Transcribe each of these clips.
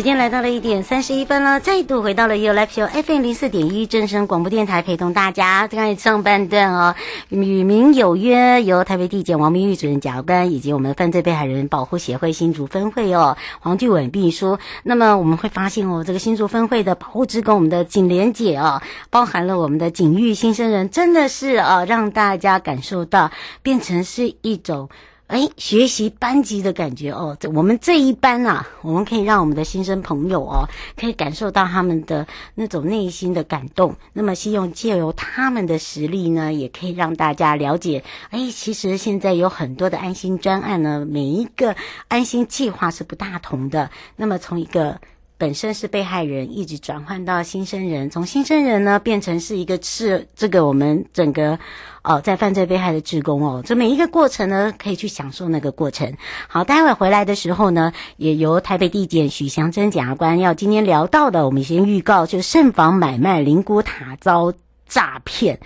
时间来到了一点三十一分了，再度回到了 You Live Show FM 零四点一正声广播电台，陪同大家。刚才上半段哦，与民有约，由台北地检王明玉主任检察官以及我们犯罪被害人保护协会新竹分会哦，黄俊伟秘书。那么我们会发现哦，这个新竹分会的保护职工，我们的警连姐哦，包含了我们的警育新生人，真的是哦，让大家感受到变成是一种。哎，学习班级的感觉哦，我们这一班啊，我们可以让我们的新生朋友哦，可以感受到他们的那种内心的感动。那么，希望借由他们的实力呢，也可以让大家了解，哎，其实现在有很多的安心专案呢，每一个安心计划是不大同的。那么，从一个本身是被害人，一直转换到新生人，从新生人呢变成是一个是这个我们整个。哦，在犯罪被害的职工哦，这每一个过程呢，可以去享受那个过程。好，待会回来的时候呢，也由台北地检许祥珍检察官要今天聊到的，我们先预告，就慎防买卖灵骨塔遭诈骗。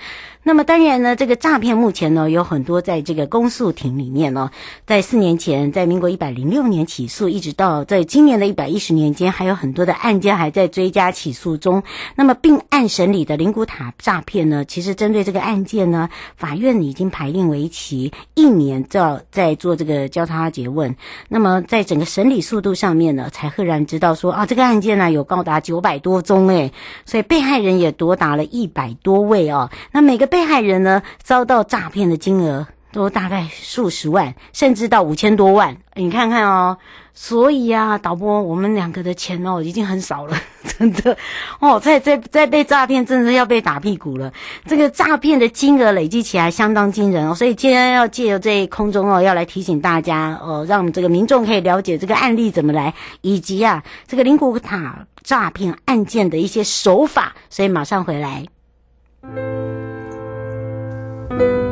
那么当然呢，这个诈骗目前呢有很多在这个公诉庭里面呢，在四年前，在民国一百零六年起诉，一直到在今年的一百一十年间，还有很多的案件还在追加起诉中。那么并案审理的灵谷塔诈骗呢，其实针对这个案件呢，法院已经排定为期一年，在在做这个交叉詰问。那么在整个审理速度上面呢，才赫然知道说啊，这个案件呢有高达九百多宗诶，所以被害人也多达了一百多多位哦。那每个。被害人呢，遭到诈骗的金额都大概数十万，甚至到五千多万。你看看哦，所以啊，导播，我们两个的钱哦，已经很少了，真的哦，在在在被诈骗，真的要被打屁股了。这个诈骗的金额累积起来相当惊人哦，所以今天要借由这一空中哦，要来提醒大家哦，让这个民众可以了解这个案例怎么来，以及啊，这个灵骨塔诈骗案件的一些手法。所以马上回来。Thank you.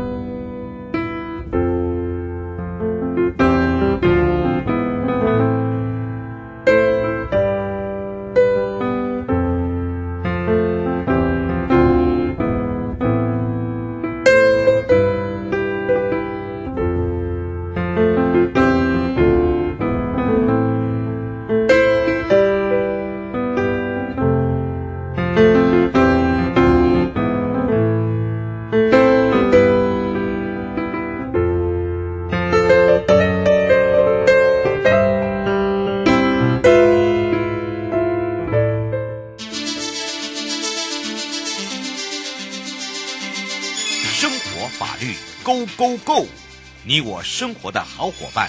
Go Go，你我生活的好伙伴，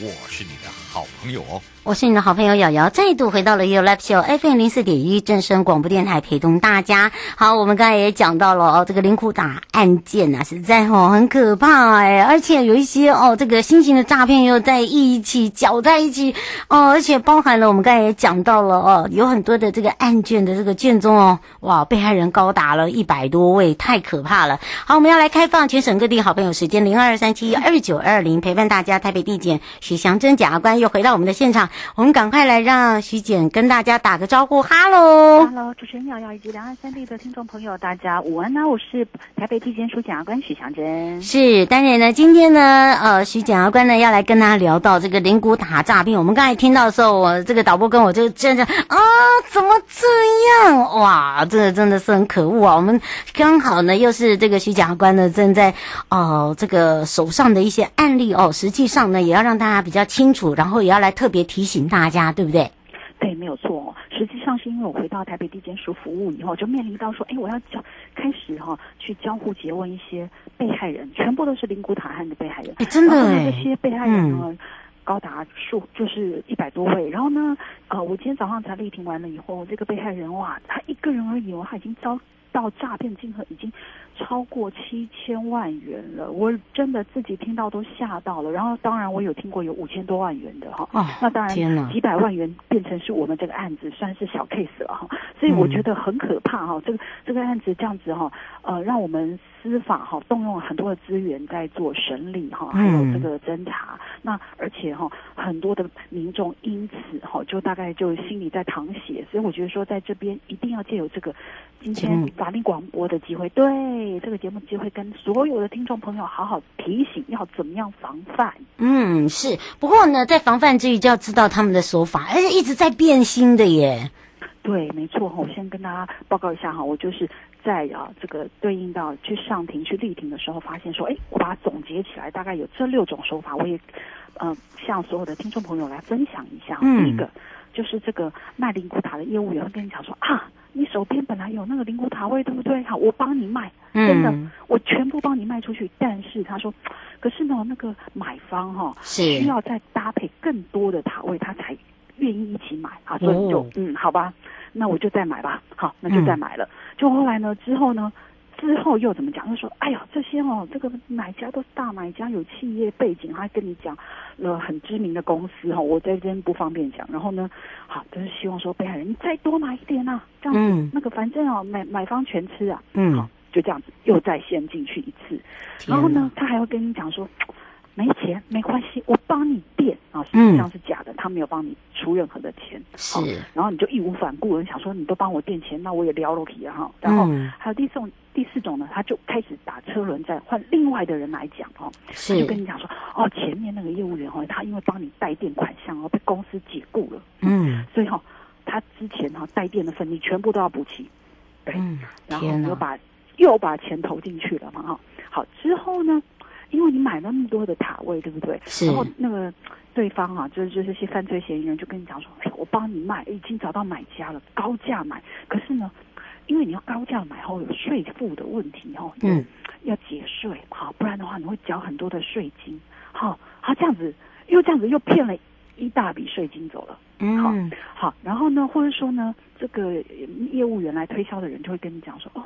我是你的好朋友哦。我是你的好朋友瑶瑶，再度回到了 You Live Show FM 零四点一正声广播电台，陪同大家。好，我们刚才也讲到了哦，这个灵骨塔案件啊，实在哦很可怕哎，而且有一些哦，这个新型的诈骗又在一起搅在一起哦，而且包含了我们刚才也讲到了哦，有很多的这个案卷的这个卷宗哦，哇，被害人高达了一百多位，太可怕了。好，我们要来开放全省各地好朋友时间零二三七二九二零陪伴大家，台北地检许祥珍检察官又回到我们的现场。我们赶快来让徐检跟大家打个招呼，哈喽，哈喽，主持人瑶瑶以及两岸三地的听众朋友，大家午安呢，我是台北地检署检察官许祥珍。是，当然呢，今天呢，呃，徐检察官呢要来跟大家聊到这个灵骨塔诈骗。我们刚才听到的时候，我这个导播跟我就真的啊，怎么这样？哇，这个真的是很可恶啊！我们刚好呢，又是这个徐检察官呢正在哦、呃，这个手上的一些案例哦，实际上呢也要让大家比较清楚，然后也要来特别提醒大家，对不对？对，没有错。实际上是因为我回到台北地检署服务以后，就面临到说，哎，我要交开始哈、哦、去交互诘问一些被害人，全部都是灵骨塔案的被害人。哎，真的哎，这些被害人呢，嗯、高达数就是一百多位。然后呢，呃，我今天早上才力庭完了以后，这个被害人哇，他一个人而已哦，他已经遭到诈骗金额已经。超过七千万元了，我真的自己听到都吓到了。然后，当然我有听过有五千多万元的哈，哦，那当然几百万元变成是我们这个案子算是小 case 了哈。所以我觉得很可怕哈，这个这个案子这样子哈，呃，让我们司法哈动用了很多的资源在做审理哈，还有这个侦查。那而且哈，很多的民众因此哈，就大概就心里在淌血。所以我觉得说，在这边一定要借由这个今天法律广播的机会，对。这个节目机会跟所有的听众朋友好好提醒，要怎么样防范。嗯，是。不过呢，在防范之余，就要知道他们的手法，而且一直在变新的耶。对，没错。我先跟大家报告一下哈，我就是在啊这个对应到去上庭去立庭的时候，发现说，哎，我把它总结起来，大概有这六种手法，我也嗯、呃、向所有的听众朋友来分享一下。嗯，第一个就是这个卖灵骨塔的业务员会跟你讲说啊。你手边本来有那个灵骨塔位，对不对？好，我帮你卖，真的，嗯、我全部帮你卖出去。但是他说，可是呢，那个买方哈、哦、是需要再搭配更多的塔位，他才愿意一起买啊。所以就、哦、嗯，好吧，那我就再买吧。好，那就再买了。嗯、就后来呢，之后呢？之后又怎么讲？他说：“哎呀，这些哦，这个买家都是大买家，有企业背景，他还跟你讲了很知名的公司哈，我在这边不方便讲。然后呢，好，就是希望说被害人你再多买一点呐、啊，这样子、嗯、那个反正哦，买买方全吃啊，嗯，好，就这样子又再陷进去一次。然后呢，他还要跟你讲说。”没钱没关系，我帮你垫。啊，实际上是假的，嗯、他没有帮你出任何的钱，是，然后你就义无反顾的想说，你都帮我垫钱，那我也撩了皮啊哈，然后还有第四种第四种呢，他就开始打车轮战，换另外的人来讲哦，是，他就跟你讲说，哦，前面那个业务员哦，他因为帮你代垫款项哦，被公司解雇了，嗯，所以哈、哦，他之前哈代垫的份你全部都要补齐，对，嗯、然后又把又把钱投进去了嘛哈，好之后呢？因为你买那么多的塔位，对不对？是。然后那个对方啊，就是就是些犯罪嫌疑人就跟你讲说：“哎，我帮你卖，已经找到买家了，高价买。可是呢，因为你要高价买后有税负的问题哦，嗯，要节税，好，不然的话你会缴很多的税金。好，好这样子，又这样子又骗了一大笔税金走了。嗯，好，好，然后呢，或者说呢，这个业务员来推销的人就会跟你讲说：哦。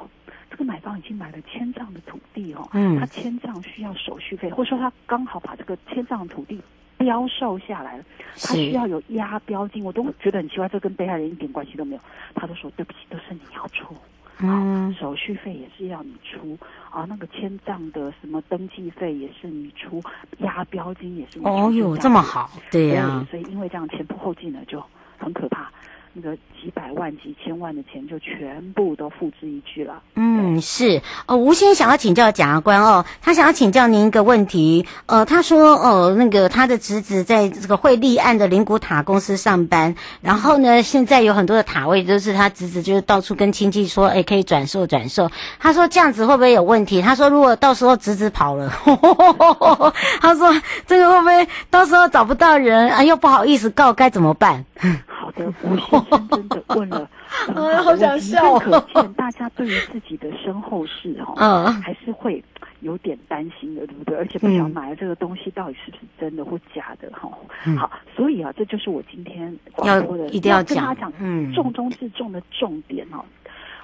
这个买方已经买了千丈的土地哦，嗯，他千丈需要手续费，或者说他刚好把这个千丈的土地标售下来了，他需要有押标金，我都觉得很奇怪，这跟被害人一点关系都没有。他都说对不起，都是你要出，嗯，手续费也是要你出啊，那个千丈的什么登记费也是你出，押标金也是你出。哦哟，这么好，对呀、啊，所以因为这样前仆后继呢，就很可怕。那个几百万、几千万的钱就全部都付之一炬了。嗯，是。呃，吴先想要请教检察官哦，他想要请教您一个问题。呃，他说，呃，那个他的侄子在这个会立案的灵骨塔公司上班，然后呢，现在有很多的塔位都是他侄子，就是到处跟亲戚说，哎，可以转售转售。他说这样子会不会有问题？他说如果到时候侄子跑了，呵呵呵呵他说这个会不会到时候找不到人啊？又不好意思告，该怎么办？好的，吴先生真的问了，好想笑。可见大家对于自己的身后事哈，嗯，还是会有点担心的，对不对？而且不晓得买的这个东西到底是不是真的或假的哈。嗯、好，所以啊，这就是我今天广播的一定要讲，要跟他讲，嗯，重中之重的重点哦。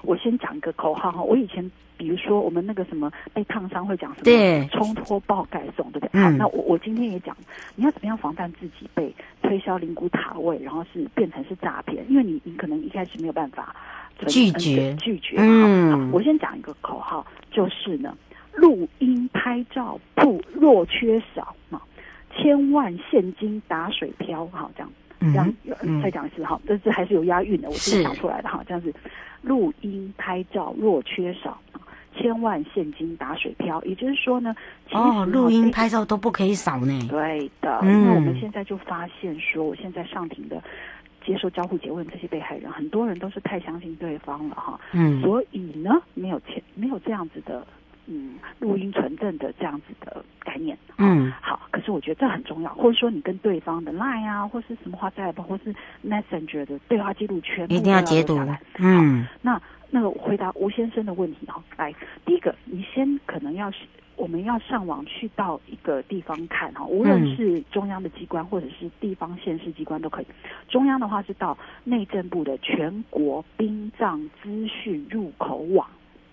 我先讲一个口号哈，我以前比如说我们那个什么被烫伤会讲什么，对，冲脱爆盖送，对不对？嗯、好，那我我今天也讲，你要怎么样防范自己被推销灵骨塔位，然后是变成是诈骗？因为你你可能一开始没有办法拒绝拒绝。嗯，我先讲一个口号，就是呢，录音拍照不若缺少啊，千万现金打水漂，好这样。这样，嗯、再讲一次哈，这这还是有押韵的，我自己想出来的哈。这样子，录音拍照若缺少，千万现金打水漂。也就是说呢，哦，录音拍照都不可以少呢。对的，嗯、因为我们现在就发现说，我现在上庭的接受交互诘问这些被害人，很多人都是太相信对方了哈。嗯，所以呢，没有钱，没有这样子的。嗯，录音存证的这样子的概念，嗯，好，可是我觉得这很重要，或者说你跟对方的 Line 啊，或是什么话在，或是 Messenger 的对话记录全部一定要截图下来。嗯，那那个回答吴先生的问题哈，来，第一个，你先可能要我们要上网去到一个地方看哈，无论是中央的机关或者是地方县市机关都可以。中央的话是到内政部的全国殡葬资讯入口网。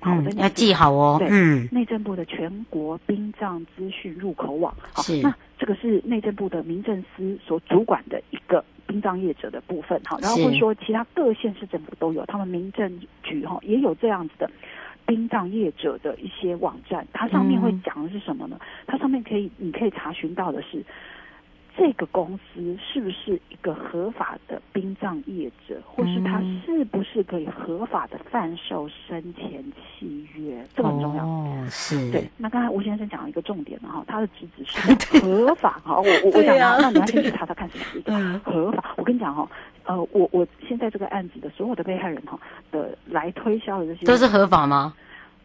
嗯，要记好哦。对，嗯，内政部的全国殡葬资讯入口网。好，是。那这个是内政部的民政司所主管的一个殡葬业者的部分。好，然后或者说其他各县市政府都有，他们民政局哈也有这样子的殡葬业者的一些网站。它上面会讲的是什么呢？嗯、它上面可以你可以查询到的是。这个公司是不是一个合法的殡葬业者，或是他是不是可以合法的贩售生前契约？这个很重要。哦，是。对，那刚才吴先生讲了一个重点了哈，他的职责是 合法哈。我我我想啊，那你要先去 查查看是不是一个合法。我跟你讲哈，呃，我我现在这个案子的所有的被害人哈的来推销的这些都是合法吗？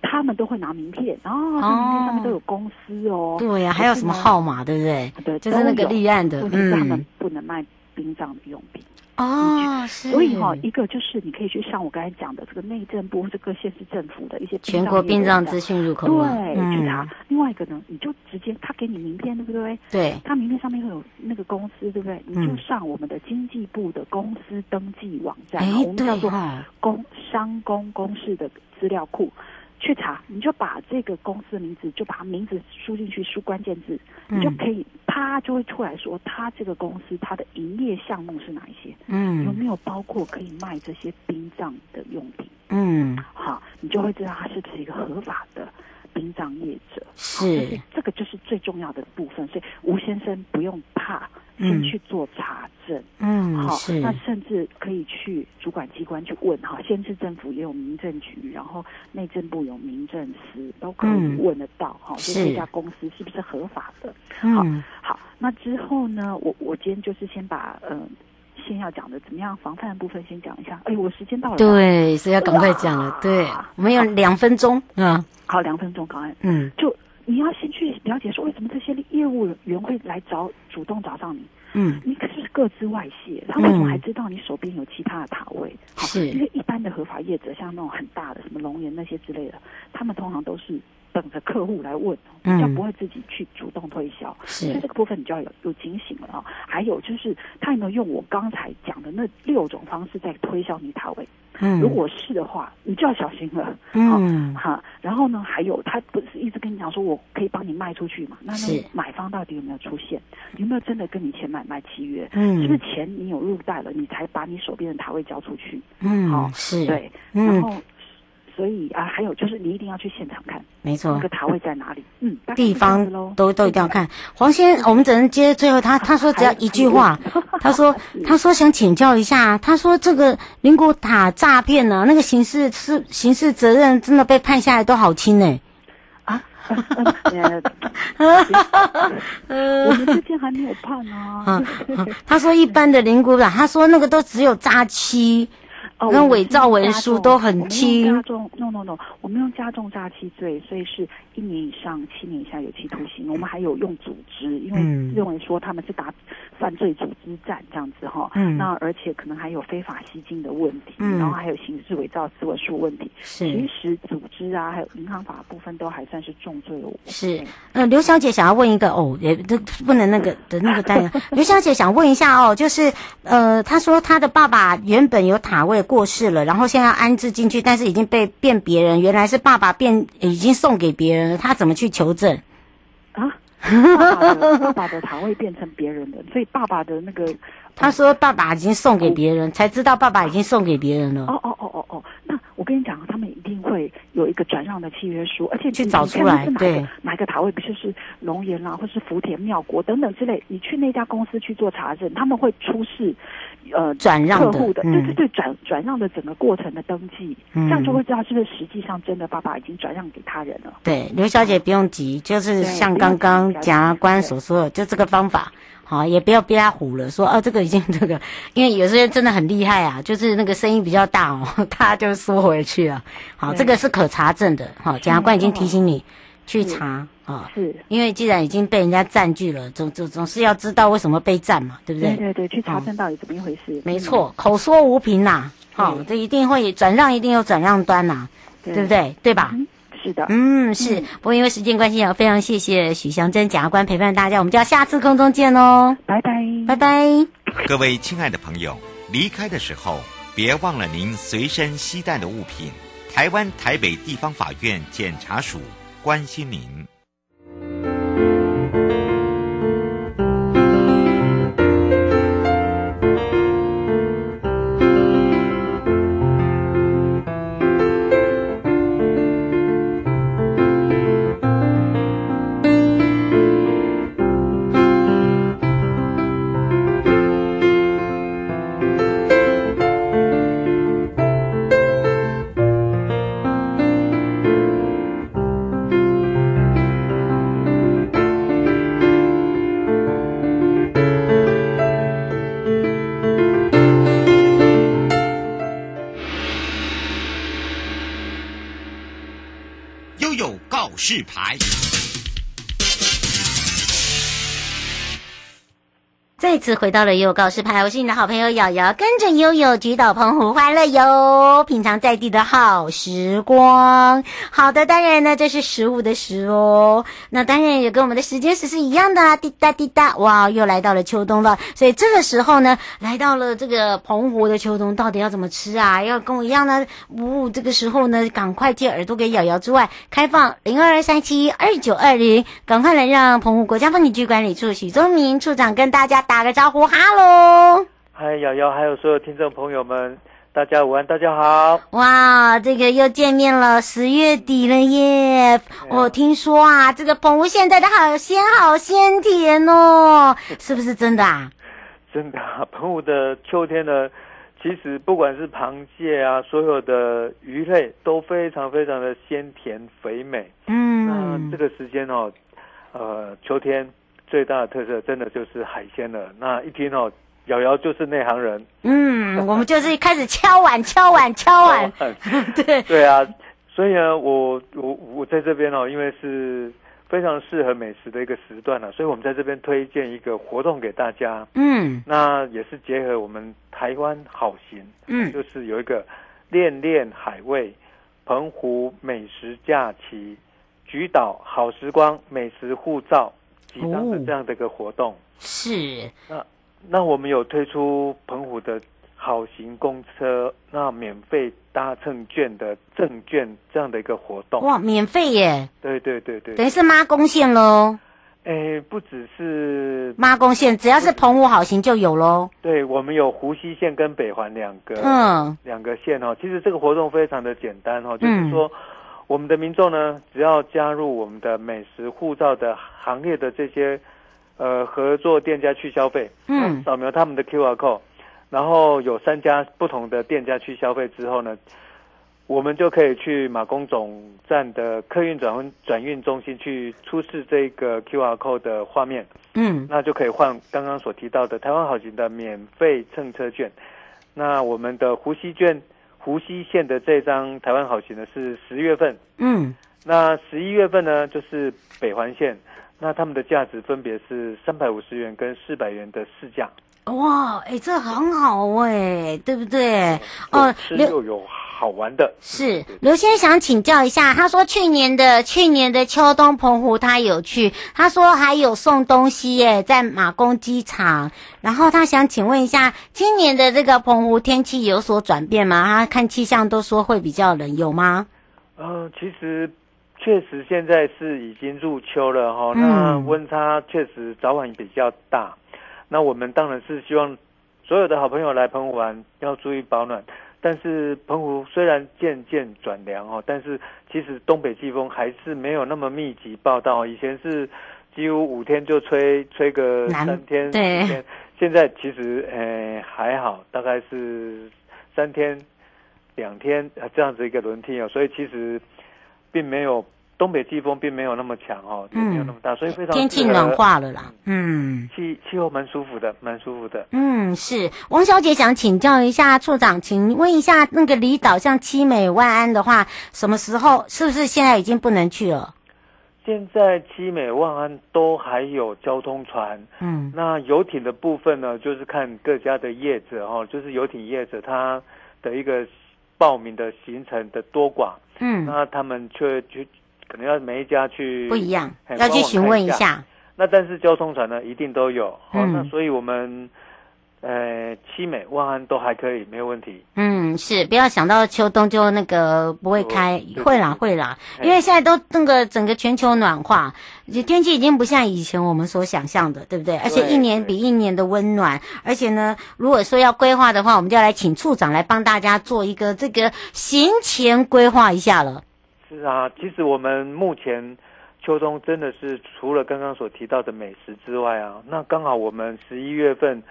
他们都会拿名片，然后名片上面都有公司哦。对呀，还有什么号码，对不对？对，就是那个立案的。嗯，他们不能卖殡葬的用品。哦，是。所以哈，一个就是你可以去上我刚才讲的这个内政部或者各县市政府的一些全国殡葬资讯入口。对，去查。另外一个呢，你就直接他给你名片，对不对？对。他名片上面会有那个公司，对不对？你就上我们的经济部的公司登记网站，我们叫做工商公公示的资料库。去查，你就把这个公司的名字，就把名字输进去，输关键字，嗯、你就可以，啪就会出来说，他这个公司它的营业项目是哪一些？嗯，有没有包括可以卖这些殡葬的用品？嗯，好，你就会知道他是不是一个合法的殡葬业者。是，是，这个就是最重要的部分，所以吴先生不用怕。先去做查证，嗯，好，是那甚至可以去主管机关去问哈，县市政府也有民政局，然后内政部有民政司，都可以问得到哈，就是这家公司是不是合法的？好，好，那之后呢，我我今天就是先把嗯，先要讲的怎么样防范的部分先讲一下。哎，我时间到了，对，所以要赶快讲了，对，我们有两分钟，嗯，好，两分钟，赶快，嗯，就。你要先去了解说，为什么这些业务员会来找主动找上你？嗯，你可是个资外泄，他为什么还知道你手边有其他的塔位？好，是因为一般的合法业者，像那种很大的什么龙岩那些之类的，他们通常都是等着客户来问，比较不会自己去主动推销。是，所以这个部分你就要有有警醒了啊。还有就是，他有没有用我刚才讲的那六种方式在推销你塔位？嗯，如果是的话，你就要小心了。嗯，哈，然后呢，还有他不是一直跟你讲说，我可以帮你卖出去嘛？那那买方到底有没有出现？有没有真的跟你签买卖契约？嗯，是不是钱你有入袋了，你才把你手边的塔位交出去？嗯，好，是对，然后。所以啊，还有就是你一定要去现场看，没错，那个塔位在哪里？嗯，地方都都一定要看。黄先，我们只能接最后他 他说只要一句话，他说 他说想请教一下，他说这个灵骨塔诈骗呢，那个刑事是刑事责任真的被判下来都好轻呢。啊，我们之前还没有判啊。他说一般的灵骨塔，他说那个都只有诈欺。哦，那伪造文书都很轻。加重，no no no，我们用加重诈欺罪，所以是一年以上七年以下有期徒刑。我们还有用组织，因为认为说他们是打犯罪组织战这样子哈。嗯。那而且可能还有非法吸金的问题，嗯，然后还有刑事伪造私文书问题。是。其实组织啊，还有银行法部分都还算是重罪哦。是。呃，刘小姐想要问一个哦，也这不能那个的那个单元。刘小姐想问一下哦，就是呃，她说她的爸爸原本有塔位。过世了，然后现在要安置进去，但是已经被变别人，原来是爸爸变，已经送给别人了，他怎么去求证？啊？爸爸的爸爸的塔位变成别人的，所以爸爸的那个，他说爸爸已经送给别人，哦、才知道爸爸已经送给别人了。哦哦哦哦哦，那我跟你讲，他们一定会有一个转让的契约书，而且去找出来，对，哪个塔位，不就是龙岩啦，或是福田妙国等等之类，你去那家公司去做查证，他们会出示。呃，转让客户的，对对对，转转让的整个过程的登记，嗯，这样就会知道是不是实际上真的爸爸已经转让给他人了。对，刘小姐不用急，就是像刚刚检察官所说的，就这个方法，好，也不要被他唬了，说啊，这个已经这个，因为有些人真的很厉害啊，就是那个声音比较大哦，他就缩回去了。好，这个是可查证的，好，检察官已经提醒你去查。啊，是因为既然已经被人家占据了，总总总是要知道为什么被占嘛，对不对？对对对，去查证到底怎么一回事。哦、没错，口说无凭呐，好、哦，这一定会转让，一定有转让端呐，对，不对？对吧？嗯、是的，嗯，是。嗯、不过因为时间关系，也非常谢谢许祥珍检察官陪伴大家，我们就要下次空中见喽，拜拜，拜拜。各位亲爱的朋友，离开的时候别忘了您随身携带的物品。台湾台北地方法院检察署关心您。次回到了悠悠告示牌，我是你的好朋友瑶瑶，跟着悠悠举岛澎湖欢乐游，品尝在地的好时光。好的，当然呢，这是食物的食哦。那当然也跟我们的时间时是一样的啊，滴答滴答，哇，又来到了秋冬了。所以这个时候呢，来到了这个澎湖的秋冬，到底要怎么吃啊？要跟我一样呢？呜、这个时候呢，赶快借耳朵给瑶瑶之外，开放零二二三七二九二零，赶快来让澎湖国家风景区管理处许宗明处长跟大家。打个招呼，哈喽！嗨，瑶瑶，还有所有听众朋友们，大家午安，大家好！哇，这个又见面了，十月底了耶！我、听说啊，这个澎湖现在的好鲜好鲜甜哦，是不是真的啊？真的，啊澎湖的秋天呢，其实不管是螃蟹啊，所有的鱼类都非常非常的鲜甜肥美。嗯，那这个时间哦，呃，秋天。最大的特色真的就是海鲜了。那一听哦，瑶瑶就是内行人。嗯，我们就是开始敲碗、敲碗、敲碗。对对啊，所以呢，我我我在这边哦，因为是非常适合美食的一个时段了，所以我们在这边推荐一个活动给大家。嗯，那也是结合我们台湾好行，嗯，就是有一个恋恋海味澎湖美食假期，举岛好时光美食护照。几张的这样的一个活动、哦、是那那我们有推出澎湖的好行公车，那免费搭乘券的赠券这样的一个活动哇，免费耶！对对对对，等于是妈宫线喽。哎，不只是妈宫线，只要是澎湖好行就有喽。对，我们有湖西线跟北环两个，嗯，两个线哦。其实这个活动非常的简单哦，就是说。嗯我们的民众呢，只要加入我们的美食护照的行列的这些呃合作店家去消费，嗯，扫描他们的 QR code，然后有三家不同的店家去消费之后呢，我们就可以去马公总站的客运转运转运中心去出示这个 QR code 的画面，嗯，那就可以换刚刚所提到的台湾好行的免费乘车券。那我们的湖西券、湖西线的这张台湾好行呢是十月份。嗯。那十一月份呢，就是北环线，那他们的价值分别是三百五十元跟四百元的市价。哇，哎，这很好哎，对不对？哦，吃又有好玩的。是刘先生想请教一下，他说去年的去年的秋冬澎湖他有去，他说还有送东西耶，在马公机场。然后他想请问一下，今年的这个澎湖天气有所转变吗？他看气象都说会比较冷，有吗？呃，其实。确实，现在是已经入秋了哈，那温差确实早晚比较大。那我们当然是希望所有的好朋友来澎湖玩要注意保暖。但是澎湖虽然渐渐转凉哦，但是其实东北季风还是没有那么密集报道。以前是几乎五天就吹吹个三天四天，现在其实诶还好，大概是三天两天这样子一个轮替哦，所以其实。并没有东北季风，并没有那么强哦，也没有那么大，嗯、所以非常天气暖化了啦。嗯，气气候蛮舒服的，蛮舒服的。嗯，是王小姐想请教一下处长，请问一下那个离岛像七美、万安的话，什么时候是不是现在已经不能去了？现在七美、万安都还有交通船。嗯，那游艇的部分呢，就是看各家的业者哦，就是游艇业者他的一个报名的行程的多寡。嗯，那他们却去，可能要每一家去不一样，要去询问一下。那但是交通船呢，一定都有。嗯，哦，那所以我们。呃，七美、万安都还可以，没有问题。嗯，是，不要想到秋冬就那个不会开，会啦会啦，因为现在都那个整个全球暖化，天气已经不像以前我们所想象的，对不对？而且一年比一年的温暖，而且呢，如果说要规划的话，我们就要来请处长来帮大家做一个这个行前规划一下了。是啊，其实我们目前秋冬真的是除了刚刚所提到的美食之外啊，那刚好我们十一月份。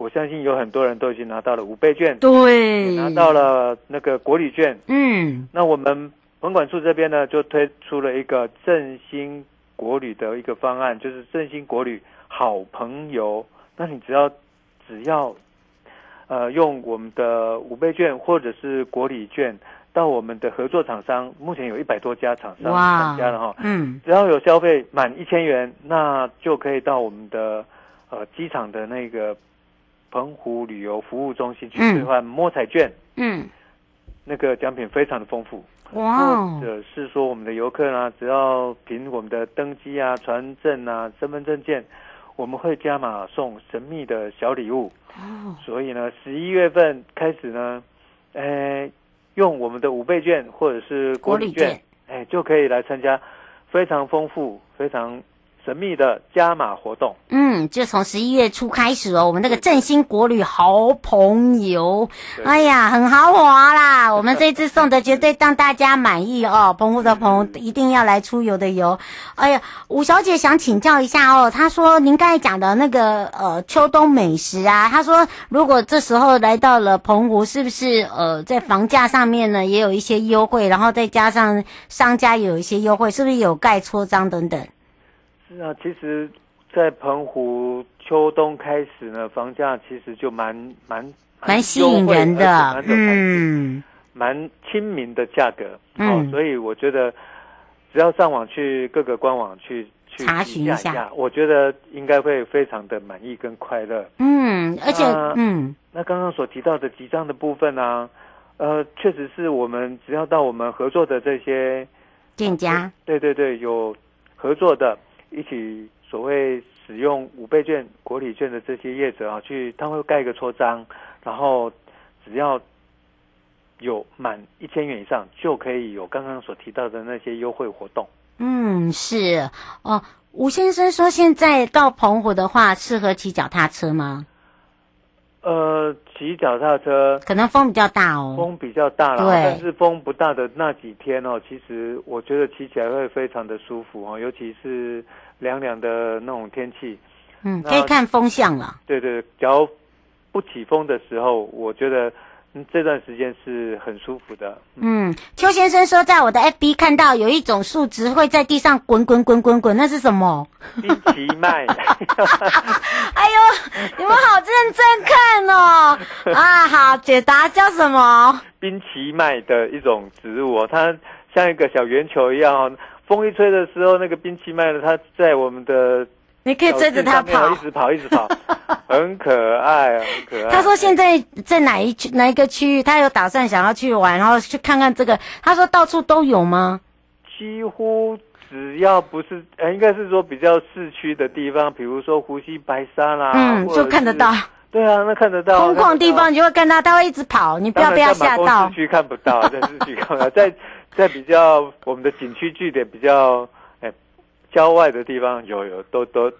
我相信有很多人都已经拿到了五倍券，对，拿到了那个国旅券。嗯，那我们文管处这边呢，就推出了一个振兴国旅的一个方案，就是振兴国旅好朋友。那你只要只要呃用我们的五倍券或者是国旅券到我们的合作厂商，目前有一百多家厂商参加了哈。嗯，只要有消费满一千元，那就可以到我们的呃机场的那个。澎湖旅游服务中心去兑换摸彩券，嗯，那个奖品非常的丰富，哇，或者是说我们的游客呢，只要凭我们的登机啊、传证啊、身份证件，我们会加码送神秘的小礼物。哦，所以呢，十一月份开始呢，诶，用我们的五倍券或者是国礼券，哎，就可以来参加非常丰富、非常。神秘的加码活动，嗯，就从十一月初开始哦。我们那个振兴国旅好朋友，哎呀，很豪华啦。我们这次送的绝对让大家满意哦。澎湖的朋友一定要来出游的游。哎呀，吴小姐想请教一下哦。她说您刚才讲的那个呃秋冬美食啊，她说如果这时候来到了澎湖，是不是呃在房价上面呢也有一些优惠，然后再加上商家有一些优惠，是不是有盖戳章等等？是啊，其实，在澎湖秋冬开始呢，房价其实就蛮蛮蛮吸引人的，嗯，蛮亲民的价格，嗯、哦，所以我觉得只要上网去各个官网去去查询一下，我觉得应该会非常的满意跟快乐。嗯，而且嗯，那刚刚所提到的几张的部分呢、啊，呃，确实是我们只要到我们合作的这些店家，对对对，有合作的。一起所谓使用五倍券、国旅券的这些业者啊，去他会盖一个戳章，然后只要有满一千元以上，就可以有刚刚所提到的那些优惠活动。嗯，是哦。吴先生说，现在到澎湖的话，适合骑脚踏车吗？呃，骑脚踏车可能风比较大哦，风比较大了，对，但是风不大的那几天哦，其实我觉得骑起来会非常的舒服哦，尤其是凉凉的那种天气。嗯，可以看风向了。对对，只要不起风的时候，我觉得这段时间是很舒服的。嗯，邱先生说，在我的 FB 看到有一种树枝会在地上滚滚滚滚滚，那是什么？冰奇麦。哎呦，你们好认真看哦！啊，好，解答叫什么？冰奇麦的一种植物哦，它像一个小圆球一样哦，风一吹的时候，那个冰奇麦呢，它在我们的。你可以追着他跑，一直跑，一直跑，很可爱，很可爱。他说现在在哪一区哪一个区域，他有打算想要去玩，然后去看看这个。他说到处都有吗？几乎只要不是，呃，应该是说比较市区的地方，比如说湖西白沙啦，嗯，就看得到。对啊，那看得到。空旷地方你就会看到，他会一直跑，你不要被他吓到。市区看不到，在市区看不到，在在比较我们的景区据点比较。郊外的地方有有都都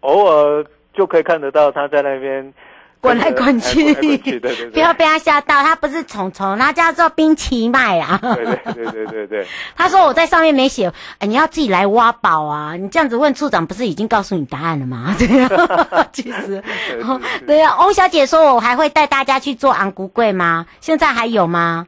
偶尔就可以看得到他在那边滚来滚去，对对对，不要被他吓到，他不是虫虫，他叫做冰奇麦啊。对对对对对对。他说我在上面没写，哎，你要自己来挖宝啊！你这样子问处长，不是已经告诉你答案了吗？对呀，其实，对啊。翁小姐说，我还会带大家去做昂古贵吗？现在还有吗？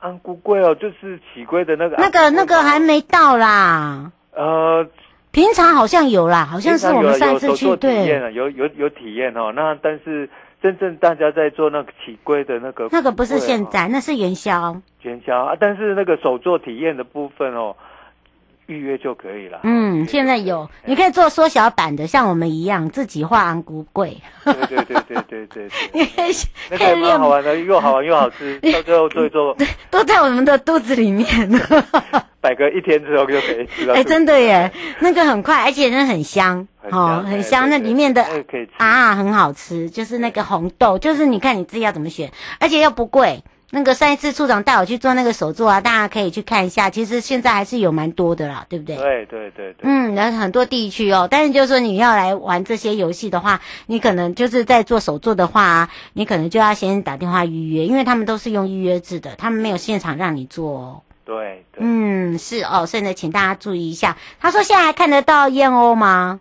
昂古贵哦，就是起龟的那个。那个那个还没到啦。呃。平常好像有啦，好像是我们上次去对，有有有体验哦。那但是真正大家在做那个起龟的那个，那个不是现在，那是元宵。元宵啊，但是那个手做体验的部分哦，预约就可以了。嗯，现在有，你可以做缩小版的，像我们一样自己画安菇柜。对对对对对对，你可以那个蛮好玩的，又好玩又好吃，到最后做一做，都在我们的肚子里面。摆个一天之后就可以吃了。哎，真的耶，那个很快，而且那很香，哦，很香。那里面的啊很好吃，就是那个红豆，就是你看你自己要怎么选，而且又不贵。那个上一次处长带我去做那个手作啊，大家可以去看一下。其实现在还是有蛮多的啦，对不对？对对对对。嗯，然后很多地区哦，但是就是说你要来玩这些游戏的话，你可能就是在做手作的话，你可能就要先打电话预约，因为他们都是用预约制的，他们没有现场让你做哦。对，对，嗯，是哦，现在请大家注意一下。他说现在还看得到燕鸥吗？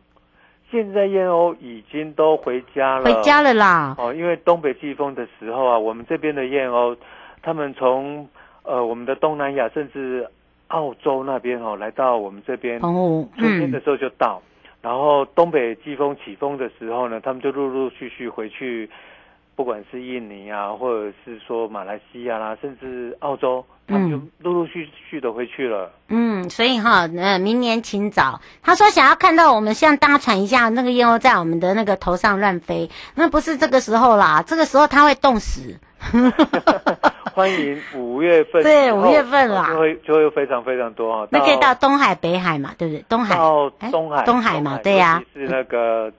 现在燕鸥已经都回家了，回家了啦。哦，因为东北季风的时候啊，我们这边的燕鸥，他们从呃我们的东南亚甚至澳洲那边哦，来到我们这边，哦，春天的时候就到，嗯、然后东北季风起风的时候呢，他们就陆陆续续回去。不管是印尼啊，或者是说马来西亚啦，甚至澳洲，他们就陆陆续续的回去了。嗯，所以哈，呃，明年请早。他说想要看到我们像搭船一样，那个燕鸥在我们的那个头上乱飞，那不是这个时候啦，这个时候它会冻死。欢迎五月份，对，五月份啦，就会就会非常非常多哈。那可以到东海、北海嘛，对不对？东海到东海，东海嘛，对呀，是那个。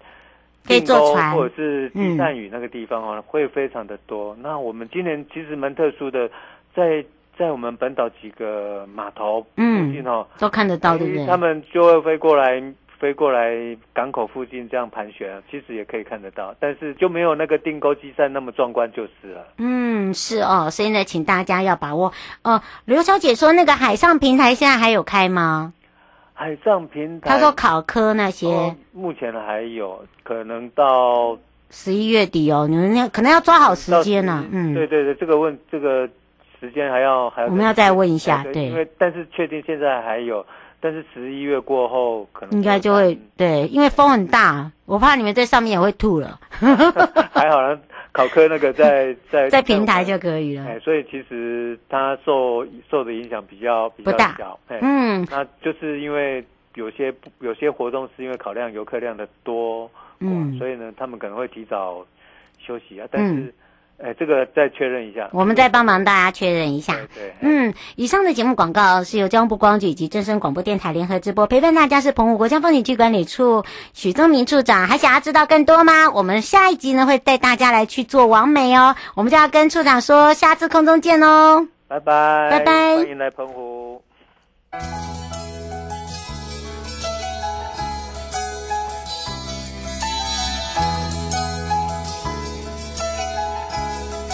可以坐船，或者是地善屿那个地方哦，嗯、会非常的多。那我们今年其实蛮特殊的，在在我们本岛几个码头附近哦，嗯、都看得到，对不对？他们就会飞过来，飞过来港口附近这样盘旋，其实也可以看得到，但是就没有那个定钩机站那么壮观就是了。嗯，是哦，所以呢，请大家要把握。哦、呃，刘小姐说那个海上平台现在还有开吗？海上平台，他说考科那些，哦，目前还有可能到十一月底哦，你们要可能要抓好时间呢，啊。嗯，对对对，这个问这个时间还要还要，我们要再问一下，对，对，因为但是确定现在还有，但是十一月过后可能应该就会对，因为风很大，我怕你们在上面也会吐了。还好啦。考科那个在 在在平台就可以了，哎，所以其实它受受的影响比较比较小，不大，嗯，那就是因为有些有些活动是因为考量游客量的多，嗯，所以呢，他们可能会提早休息啊，但是。嗯哎，这个再确认一下，我们再帮忙大家确认一下。对，对，嗯，以上的节目广告是由交通部观光局以及正声广播电台联合直播，陪伴大家是澎湖国家风景区管理处许宗明处长。还想要知道更多吗？我们下一集呢会带大家来去做完美哦，我们就要跟处长说，下次空中见哦，拜拜，拜拜，欢迎来澎湖。